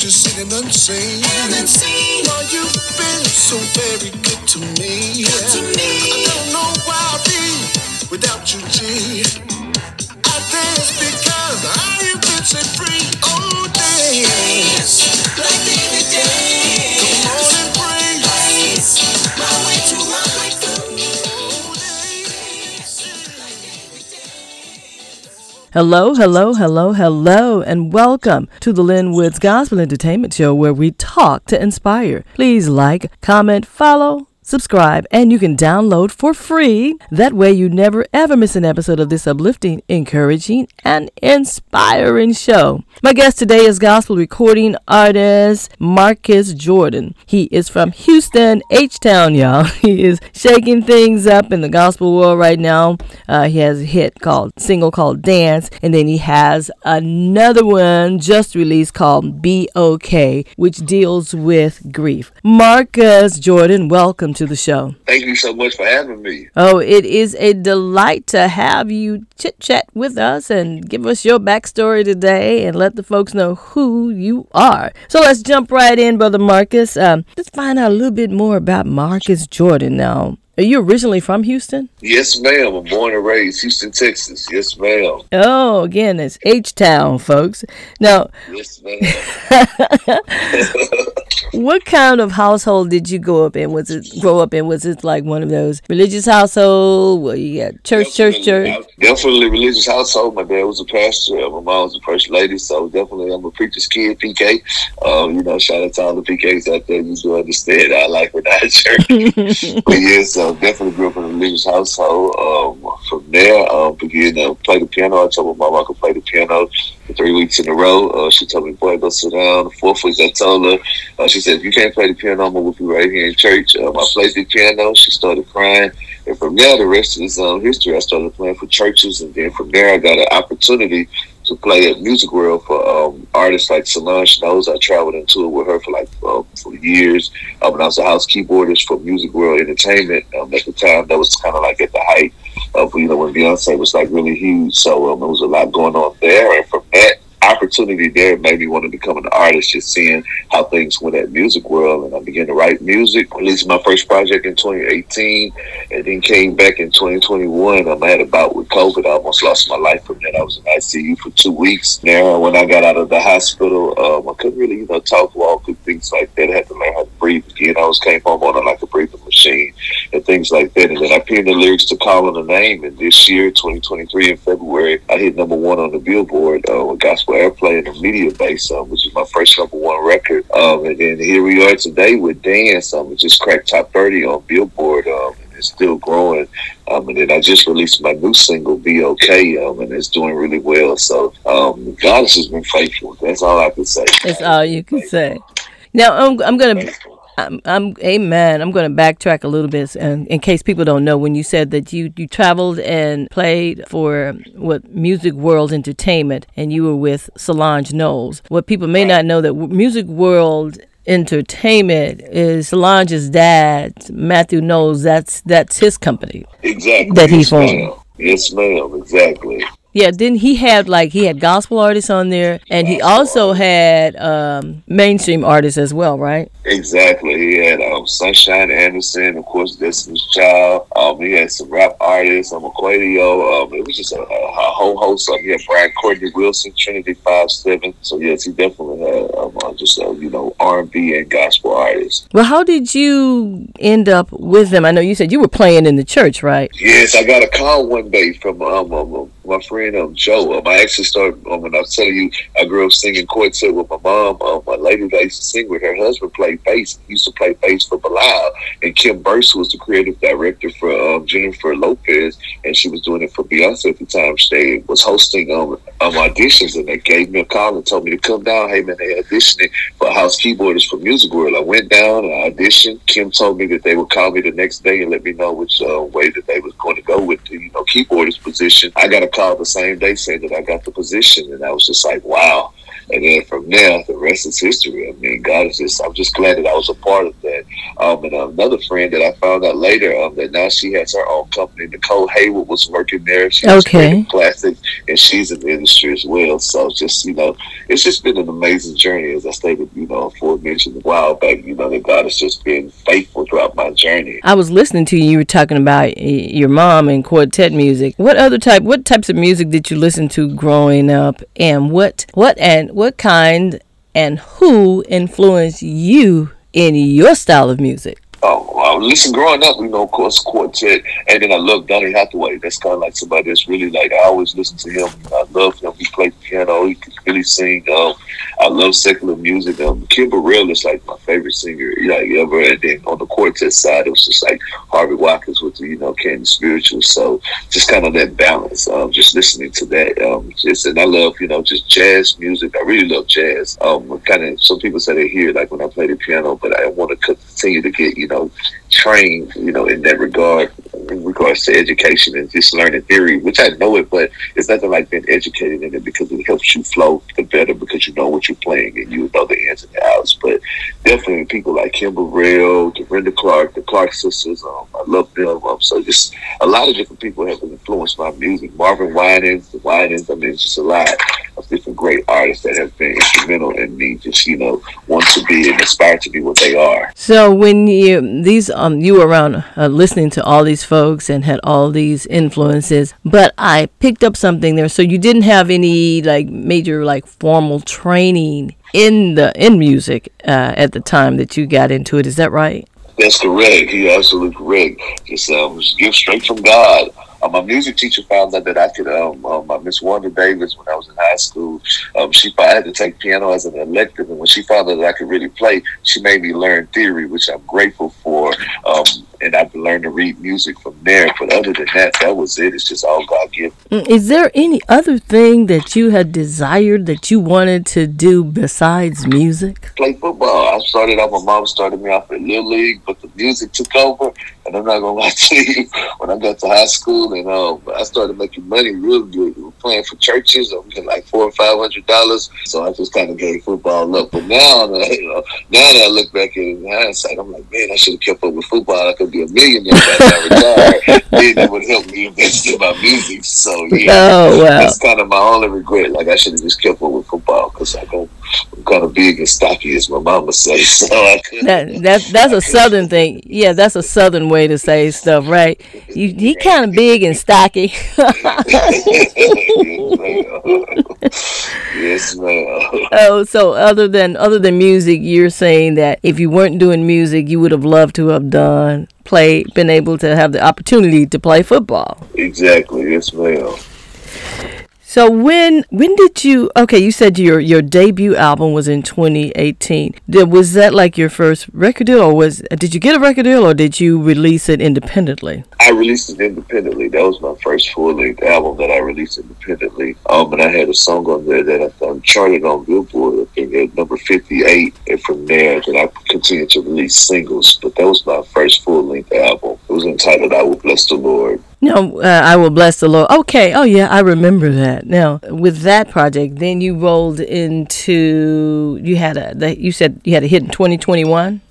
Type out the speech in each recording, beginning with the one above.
just sitting unseen. unseen. Lord, you've been so very good to me. Good to me. I don't know where I'd be without you, G. I dance because I have been set free. Oh, dance. Hello, hello, hello, hello, and welcome to the Lin Woods Gospel Entertainment Show where we talk to inspire. Please like, comment, follow, subscribe, and you can download for free. That way you never ever miss an episode of this uplifting, encouraging, and inspiring show. My guest today is gospel recording artist Marcus Jordan. He is from Houston, H-Town, y'all. He is shaking things up in the gospel world right now. Uh, he has a hit called single called Dance, and then he has another one just released called Be Okay, which deals with grief. Marcus Jordan, welcome to the show. Thank you so much for having me. Oh, it is a delight to have you chit chat with us and give us your backstory today and let the folks know who you are. So let's jump right in, Brother Marcus. Um, let's find out a little bit more about Marcus Jordan now. Are you originally from Houston? Yes, ma'am. I'm born and raised Houston, Texas. Yes, ma'am. Oh, again, it's H Town, folks. Now, Yes, ma'am. what kind of household did you grow up in? Was it grow up in? Was it like one of those religious household where you got church, church, church? Definitely religious household. My dad was a pastor. My mom was a first lady. So definitely, I'm a preacher's kid. PK. Um, you know, shout out to all the PKs out there. You do understand our life without church. but yeah, so definitely grew up in a religious household. Um, from there, um, began to play the piano. I told my mom I could play the piano three weeks in a row. Uh, she told me, "Boy, go sit down." The fourth week, I told her, uh, she said, "If you can't play the piano, I'm gonna whoop you right here in church." Um, I played the piano. She started crying, and from there, the rest is um, history. I started playing for churches, and then from there, I got an opportunity to play at Music World for um, artists like Solange Knowles. I traveled and toured with her for like uh, for years. Um, and I was a house keyboardist for Music World Entertainment. Um, at the time, that was kind of like at the height of you know when Beyonce was like really huge. So um, there was a lot going on there, and from that opportunity there made me want to become an artist. Just seeing how things went at Music World, and I began to write music. Released my first project in 2018, and then came back in 2021. I'm at bout with COVID. I almost lost my life from that. I was in ICU for two weeks. Now, when I got out of the hospital, um, I couldn't really, you know, talk, walk, and things like that. I had to learn how to breathe again. I was came home on a, like a breathing machine and things like that. And then I penned the lyrics to Calling the Name. And this year, 2023, in February, I hit number one on the Billboard uh, with Gospel Airplay and the Mediabase, um, which is my first number one record. Um, and then here we are today with Dance. Um, just cracked top 30 on Billboard. Um, and it's still growing. Um, and then I just released my new single, Be Okay, um, and it's doing really well. So um, God has been faithful. That's all I can say. That's all you can say. Now I'm I'm gonna I'm, I'm amen. I'm going to backtrack a little bit in, in case people don't know. When you said that you you traveled and played for what Music World Entertainment, and you were with Solange Knowles. What people may not know that Music World Entertainment is Solange's dad, Matthew Knowles. That's that's his company. Exactly. That he formed. Yes, ma'am. Exactly. Yeah, then he had like he had gospel artists on there, and he also had um, mainstream artists as well, right? Exactly. He had um, Sunshine Anderson, of course, Destiny's Child. Um, he had some rap artists, um, Aquadio. Um, it was just a, a, a whole host. Um, he had Brian Courtney Wilson, Trinity Five Seven. So yes, he definitely had um, uh, just uh, you know R and B and gospel artists. Well, how did you end up with them? I know you said you were playing in the church, right? Yes, I got a call one day from um, um, um, my friend um, Joe. Um, I actually started um, when I was telling you I grew up singing quartet with my mom. Um, my lady that I used to sing with, her husband played bass. He used to play bass for Bilal, and Kim Burse was the creative director for um, Jennifer Lopez, and she was doing it for Beyonce at the time. She was hosting um, um auditions, and they gave me a call and told me to come down. Hey man, they auditioning for house keyboardist for Music World. I went down and I auditioned. Kim told me that they would call me the next day and let me know which uh, way that they was going to go with the you know keyboardist position. I got a call the same day saying that I got the position, and I was just like, wow. And then from there, the rest is history. I mean, God is just, I'm just glad that I was a part of that. Um, and another friend that I found out later um, that now she has her own company. Nicole Hayward was working there. She was Okay. creating plastics, and she's in the industry as well. So just, you know, it's just been an amazing journey. As I stated, you know, aforementioned a while back, you know, that God has just been faithful journey. I was listening to you. You were talking about eh, your mom and quartet music. What other type? What types of music did you listen to growing up? And what what and what kind and who influenced you in your style of music? Oh, well, listen, growing up, you know, of course, quartet, and then I love Donny Hathaway. That's kind of like somebody that's really like, I always listen to him. I love him. He played piano. He could really sing. Um, I love secular music. Um, Kim Burrell is like my favorite singer, like ever. And then on the quartet side, it was just like Harvey Watkins with the, you know, Canton Spiritual. So just kind of that balance. Um, just listening to that. Um, just and I love, you know, just jazz music. I really love jazz. Um, kind of some people say they hear like when I play the piano, but I want to continue to get, you know, trained, you know, in that regard, in regards to education and just learning theory, which I know it, but it's nothing like being educated in it because it helps you flow the better because you know what you're playing and you know the ins and the outs. But definitely people like Kim Burrell, Dorinda Clark, the Clark sisters, um, I love them. Um, so just a lot of different people have influenced my music. Marvin Winans, the Winans, I mean, it's just a lot of different great artists that have been instrumental in me just, you know, want to be and aspire to be what they are. So when you these um you were around uh, listening to all these folks and had all these influences, but I picked up something there. So you didn't have any like major like formal training in the in music uh, at the time that you got into it. Is that right? That's correct. You're absolutely correct. Just um, just give straight from God. Uh, my music teacher found out that I could. Um, um, my Miss Wanda Davis, when I was in high school, um, she I had to take piano as an elective, and when she found out that I could really play, she made me learn theory, which I'm grateful for. Um, and I've learned to read music from there. But other than that, that was it. It's just all God given. Mm, Is there any other thing that you had desired that you wanted to do besides music? play football. I started off, my mom started me off at Little League, but the music took over. And I'm not gonna lie to you, when I got to high school and um, I started making money real good, we were playing for churches. I'm getting like four or five hundred dollars. So I just kind of gave football up. But now, you know, now that I look back at it in hindsight, I'm like, man, I should have kept up with football. I could be a millionaire by time then that would help me invest in my music. So yeah, Oh well. that's kind of my only regret. Like I should have just kept up with football because I go, I'm kind of big and stocky, as my mama says. So I could. That that that's a southern thing. Yeah, that's a southern way to say stuff, right? You he kind of big and stocky. yes, ma'am. oh, so other than other than music, you're saying that if you weren't doing music, you would have loved to have done play, been able to have the opportunity to play football. Exactly. Yes, ma'am. So when when did you? Okay, you said your your debut album was in 2018. Did, was that like your first record deal, or was did you get a record deal, or did you release it independently? I released it independently. That was my first full length album that I released independently. Um, and I had a song on there that I um, charted on Billboard, I think at number 58. And from there, then I continued to release singles. But that was my first full length album. It was entitled "I Will Bless the Lord." No, uh, I will bless the Lord. Okay, oh yeah, I remember that. Now with that project, then you rolled into you had a the, you said you had a hit in 2021.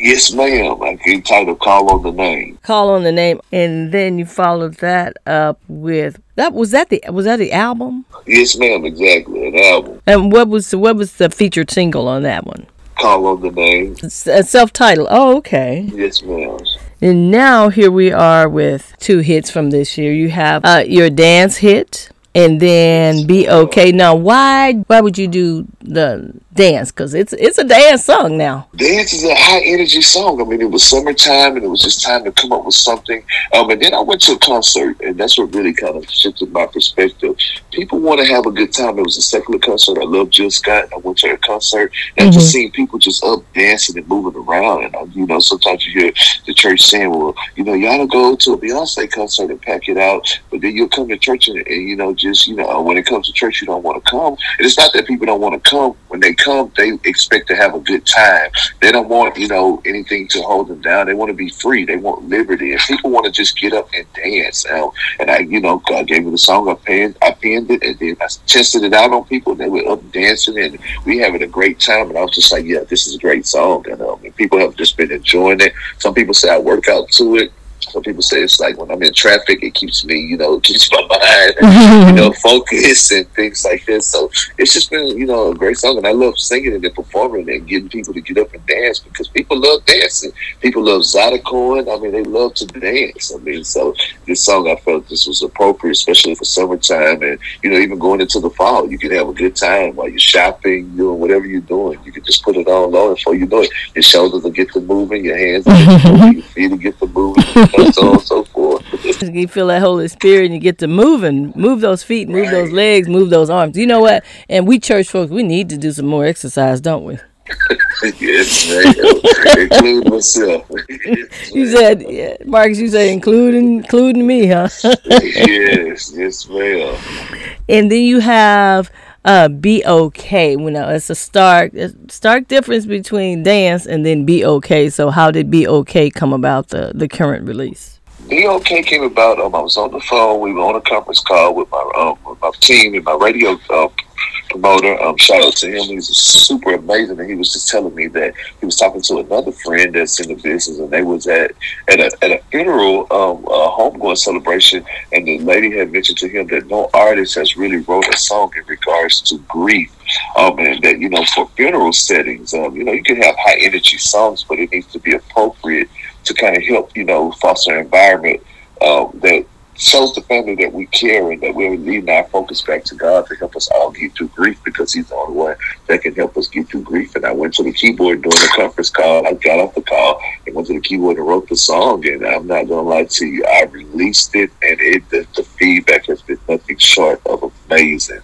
Yes, ma'am. I entitled "Call on the Name." Call on the name, and then you followed that up with that was that the was that the album? Yes, ma'am. Exactly, an album. And what was what was the featured single on that one? "Call on the Name." S- uh, self-titled. Oh, okay. Yes, ma'am. And now here we are with two hits from this year. You have uh, your dance hit, and then "Be Okay." Now, why why would you do the dance? Because it's it's a dance song now. Dance is a high energy song. I mean, it was summertime and it was just time to come up with something. Um, and then I went to a concert, and that's what really kind of shifted my perspective. People want to have a good time. It was a secular concert. I love Jill Scott. I went to her concert, and I just seeing people just up dancing and moving around. And, um, you know, sometimes you hear the church saying, well, you know, ought to go to a Beyonce concert and pack it out, but then you'll come to church and, and you know, just, you know, when it comes to church, you don't want to come. And it's not that people don't want to come when they come, they expect to have a good time. They don't want you know anything to hold them down. They want to be free. They want liberty, and people want to just get up and dance. Now, and I, you know, God gave me the song. I penned, I it, and then I tested it out on people. And they were up dancing, and we having a great time. And I was just like, yeah, this is a great song, and, um, and people have just been enjoying it. Some people say I work out to it. Some people say it's like when I'm in traffic, it keeps me, you know, keeps my mind, you mm-hmm. know, focused and things like this. So it's just been, you know, a great song, and I love singing it and performing it and getting people to get up and dance because people love dancing. People love zydecoing. I mean, they love to dance. I mean, so this song, I felt this was appropriate, especially for summertime, and you know, even going into the fall, you can have a good time while you're shopping, doing whatever you're doing. You can just put it on low, and before you know it, your shoulders will get to moving, your hands, will get to moving, your feet will get to moving, and so on and so forth. You feel that Holy Spirit and you get to moving, move those feet, move those legs, move those arms. You know what? And we church folks, we need to do some more exercise, don't we? yes. Include myself. You said, yeah, Marcus, you said including including me, huh? yes, yes, ma'am. and then you have uh okay you know it's a stark stark difference between dance and then be okay so how did be okay come about the the current release Be okay came about. Um, I was on the phone. We were on a conference call with my um with my team and my radio uh, promoter. Um, shout out to him. He's super amazing. And he was just telling me that he was talking to another friend that's in the business, and they was at at a at a funeral, um, a homegoing celebration, and the lady had mentioned to him that no artist has really wrote a song in regards to grief. Um, and that you know, for funeral settings, um, you know, you can have high energy songs, but it needs to be appropriate to kind of help, you know, foster an environment um, that shows the family that we care and that we're leading our focus back to God to help us all get through grief because He's the only one that can help us get through grief. And I went to the keyboard during the conference call. I got off the call and went to the keyboard and wrote the song. And I'm not gonna lie to you, I released it, and it the, the feedback has been nothing short of amazing.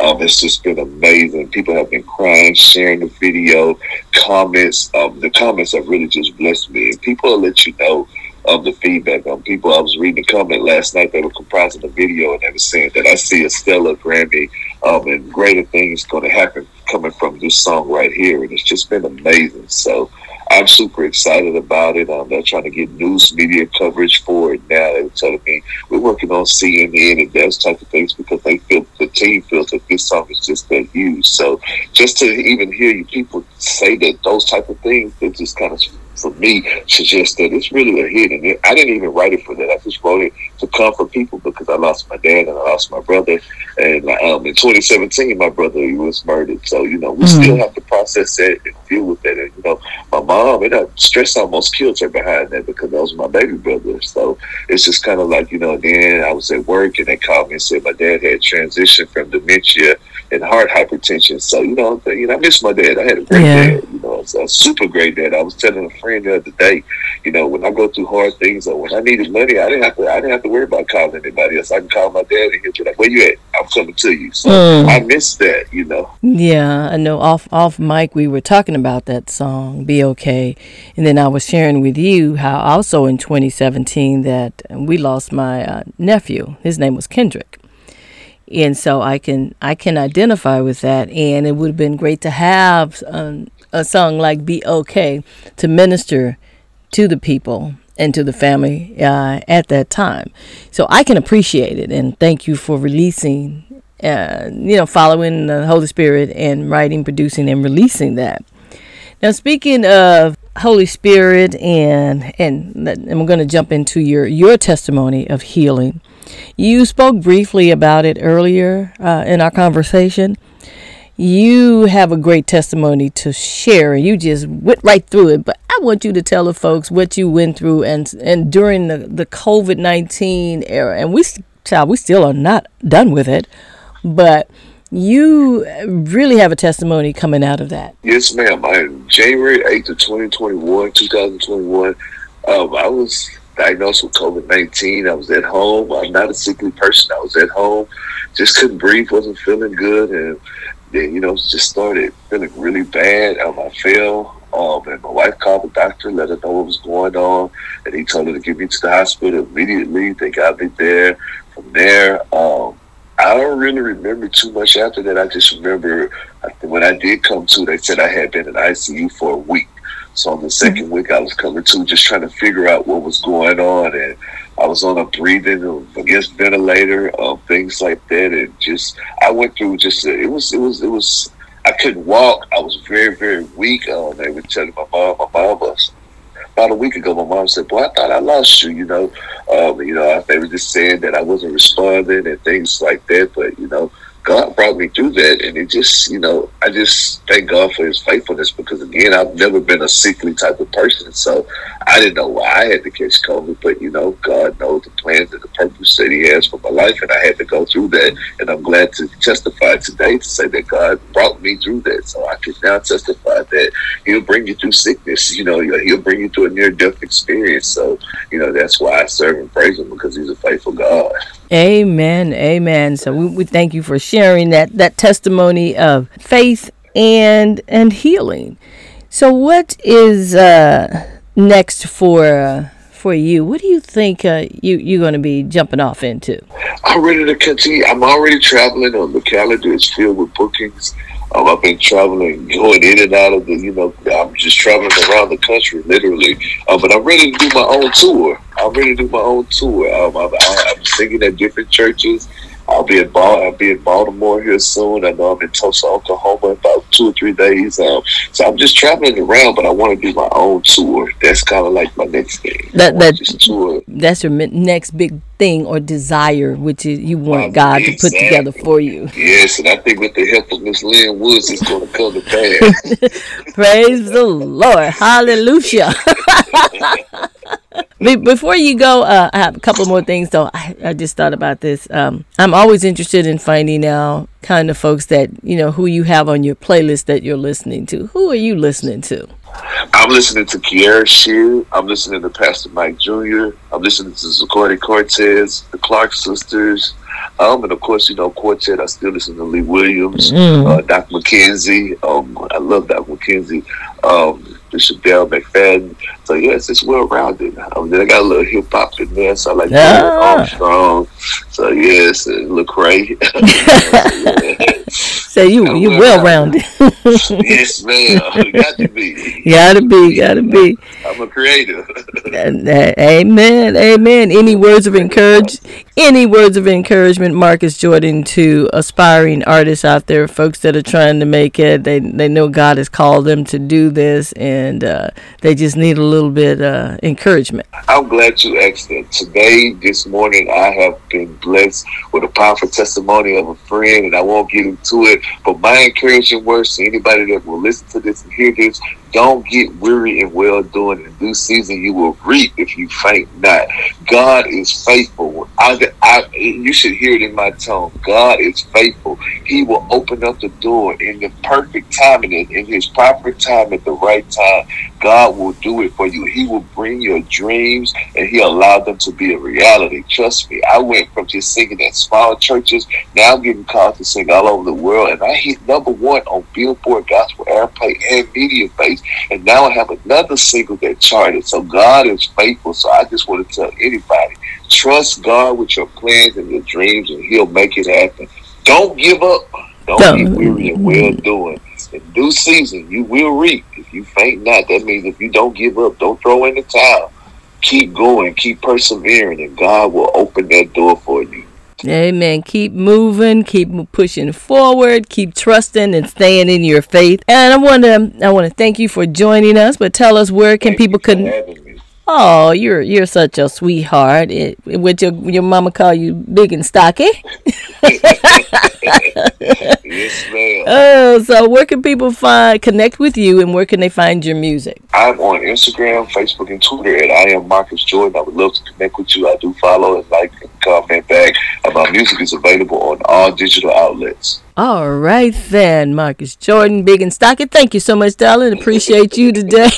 Um, it's just been amazing. People have been crying, sharing the video, comments. Um, the comments have really just blessed me. And people will let you know of the feedback on people. I was reading a comment last night. They were comprising the video, and they were saying that I see a stellar Grammy, um, and greater things going to happen coming from this song right here. And it's just been amazing. So I'm super excited about it. Um, they're trying to get news media coverage for it now. They were telling me we're working on CNN and those type of things because they feel the team feels that this song is just that huge. So just to even hear you people say that those type of things, it just kind of for me suggests that it's really a hit. And it, I didn't even write it for that. I just wrote it to comfort people because I lost my dad and I lost my brother. And um, in 2017, my brother he was murdered. So you know we still have to process that and deal with that. And you know my mom, it uh, stress almost killed her behind that because that was my baby brother. So it's just kind of like you know. Then I was at work and they called me and said my dad had transitioned from dementia and heart hypertension. So you know, you know, I miss my dad. I had a great Yeah. Dad. You know, a super great dad. I was telling a friend the other day, you know, when I go through hard things or when I needed money, I didn't have to. I didn't have to worry about calling anybody else. I can call my dad and he'll be like, "Where you at? I'm coming to you." So Mm. I miss that. You know. Yeah, I know. Off off mic, we were talking about that song, "Be Okay," and then I was sharing with you how also in 2017 that we lost my uh, nephew. His name was Kendrick, and so I can I can identify with that. And it would have been great to have um, a song like "Be Okay" to minister to the people and to the family uh, at that time. So I can appreciate it, and thank you for releasing uh, you know, following the Holy Spirit and writing, producing, and releasing that. Now, speaking of Holy Spirit, and and and we're going to jump into your your testimony of healing. You spoke briefly about it earlier uh, in our conversation. You have a great testimony to share, and you just went right through it. But I want you to tell the folks what you went through and and during the the COVID nineteen era, and we child we still are not done with it, but you really have a testimony coming out of that. Yes, ma'am. I, January 8th of 2021, 2021, um, I was diagnosed with COVID 19. I was at home. I'm not a sickly person. I was at home, just couldn't breathe, wasn't feeling good. And then, you know, just started feeling really bad. Um, I fell. Um, and my wife called the doctor, let her know what was going on. And he told her to get me to the hospital immediately. They got me there. From there, um, I don't really remember too much after that. I just remember when I did come to, they said I had been in ICU for a week. So on the 2nd week, I was coming to, just trying to figure out what was going on, and I was on a breathing, I guess, ventilator, um, things like that, and just I went through just it was it was it was I couldn't walk. I was very very weak. Um, they were telling my mom, my mom was about a week ago, my mom said, "Boy, I thought I lost you." You know, um, you know, they were just saying that I wasn't responding and things like that. But you know, God brought me through that, and it just, you know, I just thank God for His faithfulness because again, I've never been a sickly type of person, so I didn't know why I had to catch COVID, but you know, God knows the plans and the purpose that He has for my life, and I had to go through that, and I'm glad to testify today to say that God brought me through that, so I can now testify that He'll bring you through sickness, you know, He'll bring you through a near-death experience, so you know that's why I serve and praise Him because He's a faithful God. Amen. Amen. So we, we thank you for sharing that that testimony of faith and and healing. So what is uh, next for uh, for you? What do you think uh, you you're going to be jumping off into? I'm ready to continue. I'm already traveling. On the calendar is filled with bookings. Um, I've been traveling, going in and out of the, you know, I'm just traveling around the country, literally. Um, but I'm ready to do my own tour. I'm ready to do my own tour. Um, I'm, I'm singing at different churches. I'll be in Bal- I'll be in Baltimore here soon. I know I'm in Tulsa, Oklahoma, in about two or three days. Um, so I'm just traveling around, but I want to do my own tour. That's kind of like my next thing. That that tour. That's your next big thing or desire, which is you want God exactly. to put together for you. Yes, and I think with the help of Miss Lin Woods, it's going to come to pass. Praise the Lord, Hallelujah. Before you go, uh, I have a couple more things though. I, I just thought about this. Um, I'm always interested in finding out kind of folks that you know who you have on your playlist that you're listening to. Who are you listening to? I'm listening to Kierra Sheard. I'm listening to Pastor Mike Jr. I'm listening to Zacardi Cortez, the Clark Sisters. Um, and of course, you know, Quartet, I still listen to Lee Williams, mm. uh, Doc McKenzie. Um, I love Doc McKenzie. Um, Bishop Dale McFadden. So yes, it's well rounded. Um, then I got a little hip hop in there, so I like ah. Armstrong. So yes, Lecrae. so you you well rounded. yes, man. Got to be. Gotta be. Gotta be. I'm a creative. amen. Amen. Any words of encourage? Any words of encouragement, Marcus Jordan, to aspiring artists out there, folks that are trying to make it. They they know God has called them to do this, and uh, they just need a little bit uh, encouragement. I'm glad you asked that. Today, this morning, I have been blessed with a powerful testimony of a friend, and I won't get into it. But my encouraging words to anybody that will listen to this and hear this don't get weary in well doing. In due season, you will reap if you faint not. God is faithful. I, I, you should hear it in my tone. God is faithful. He will open up the door in the perfect timing, in, His proper time, at the right time. God will do it for you. He will bring your dreams and He allow them to be a reality. Trust me. I went from just singing at small churches. Now I'm getting called to sing all over the world, and I hit number one on Billboard Gospel Airplay and Mediabase. And now I have another single that charted. So God is faithful. So I just want to tell anybody, trust God with your plans and your dreams, and He'll make it happen. Don't give up. Don't, be weary and well doing. In due season, you will reap. If you faint not, that means if you don't give up, don't throw in the towel. Keep going, keep persevering, and God will open that door for you. Amen. Keep moving, keep pushing forward, keep trusting and staying in your faith. And I want to I want to thank you for joining us, but tell us where can thank people connect Oh, you're you're such a sweetheart. It, would your your mama call you big and stocky? yes, ma'am. Oh, so where can people find connect with you, and where can they find your music? I'm on Instagram, Facebook, and Twitter at I am Marcus Jordan. I would love to connect with you. I do follow and like and comment back. And my music is available on all digital outlets. All right then, Marcus Jordan, big and stocky. Thank you so much, darling. Appreciate you today.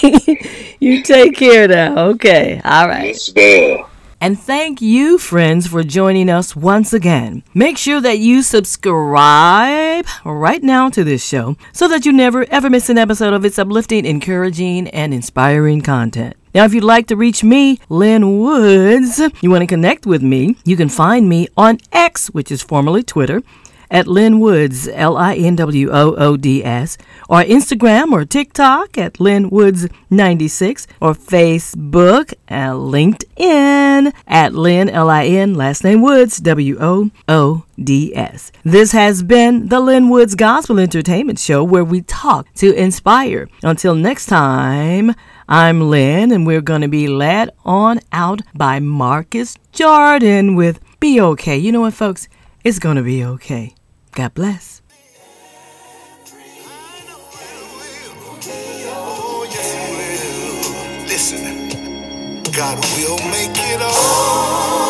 you take care now. Okay. All right. Yes, ma'am. And thank you, friends, for joining us once again. Make sure that you subscribe right now to this show so that you never ever miss an episode of its uplifting, encouraging, and inspiring content. Now, if you'd like to reach me, Lin Woods, you want to connect with me, you can find me on X, which is formerly Twitter, at Lin Woods, L I N W O O D S, or Instagram or TikTok at Lin Woods 96, or Facebook and LinkedIn at Lin, L I N, last name Woods, W O O D S. This has been the Lin Woods Gospel Entertainment Show where we talk to inspire. Until next time, I'm Lin, and we're going to be led on out by Marcus Jordan with Be Okay. You know what, folks? It's going to be okay. God bless. God will make it all.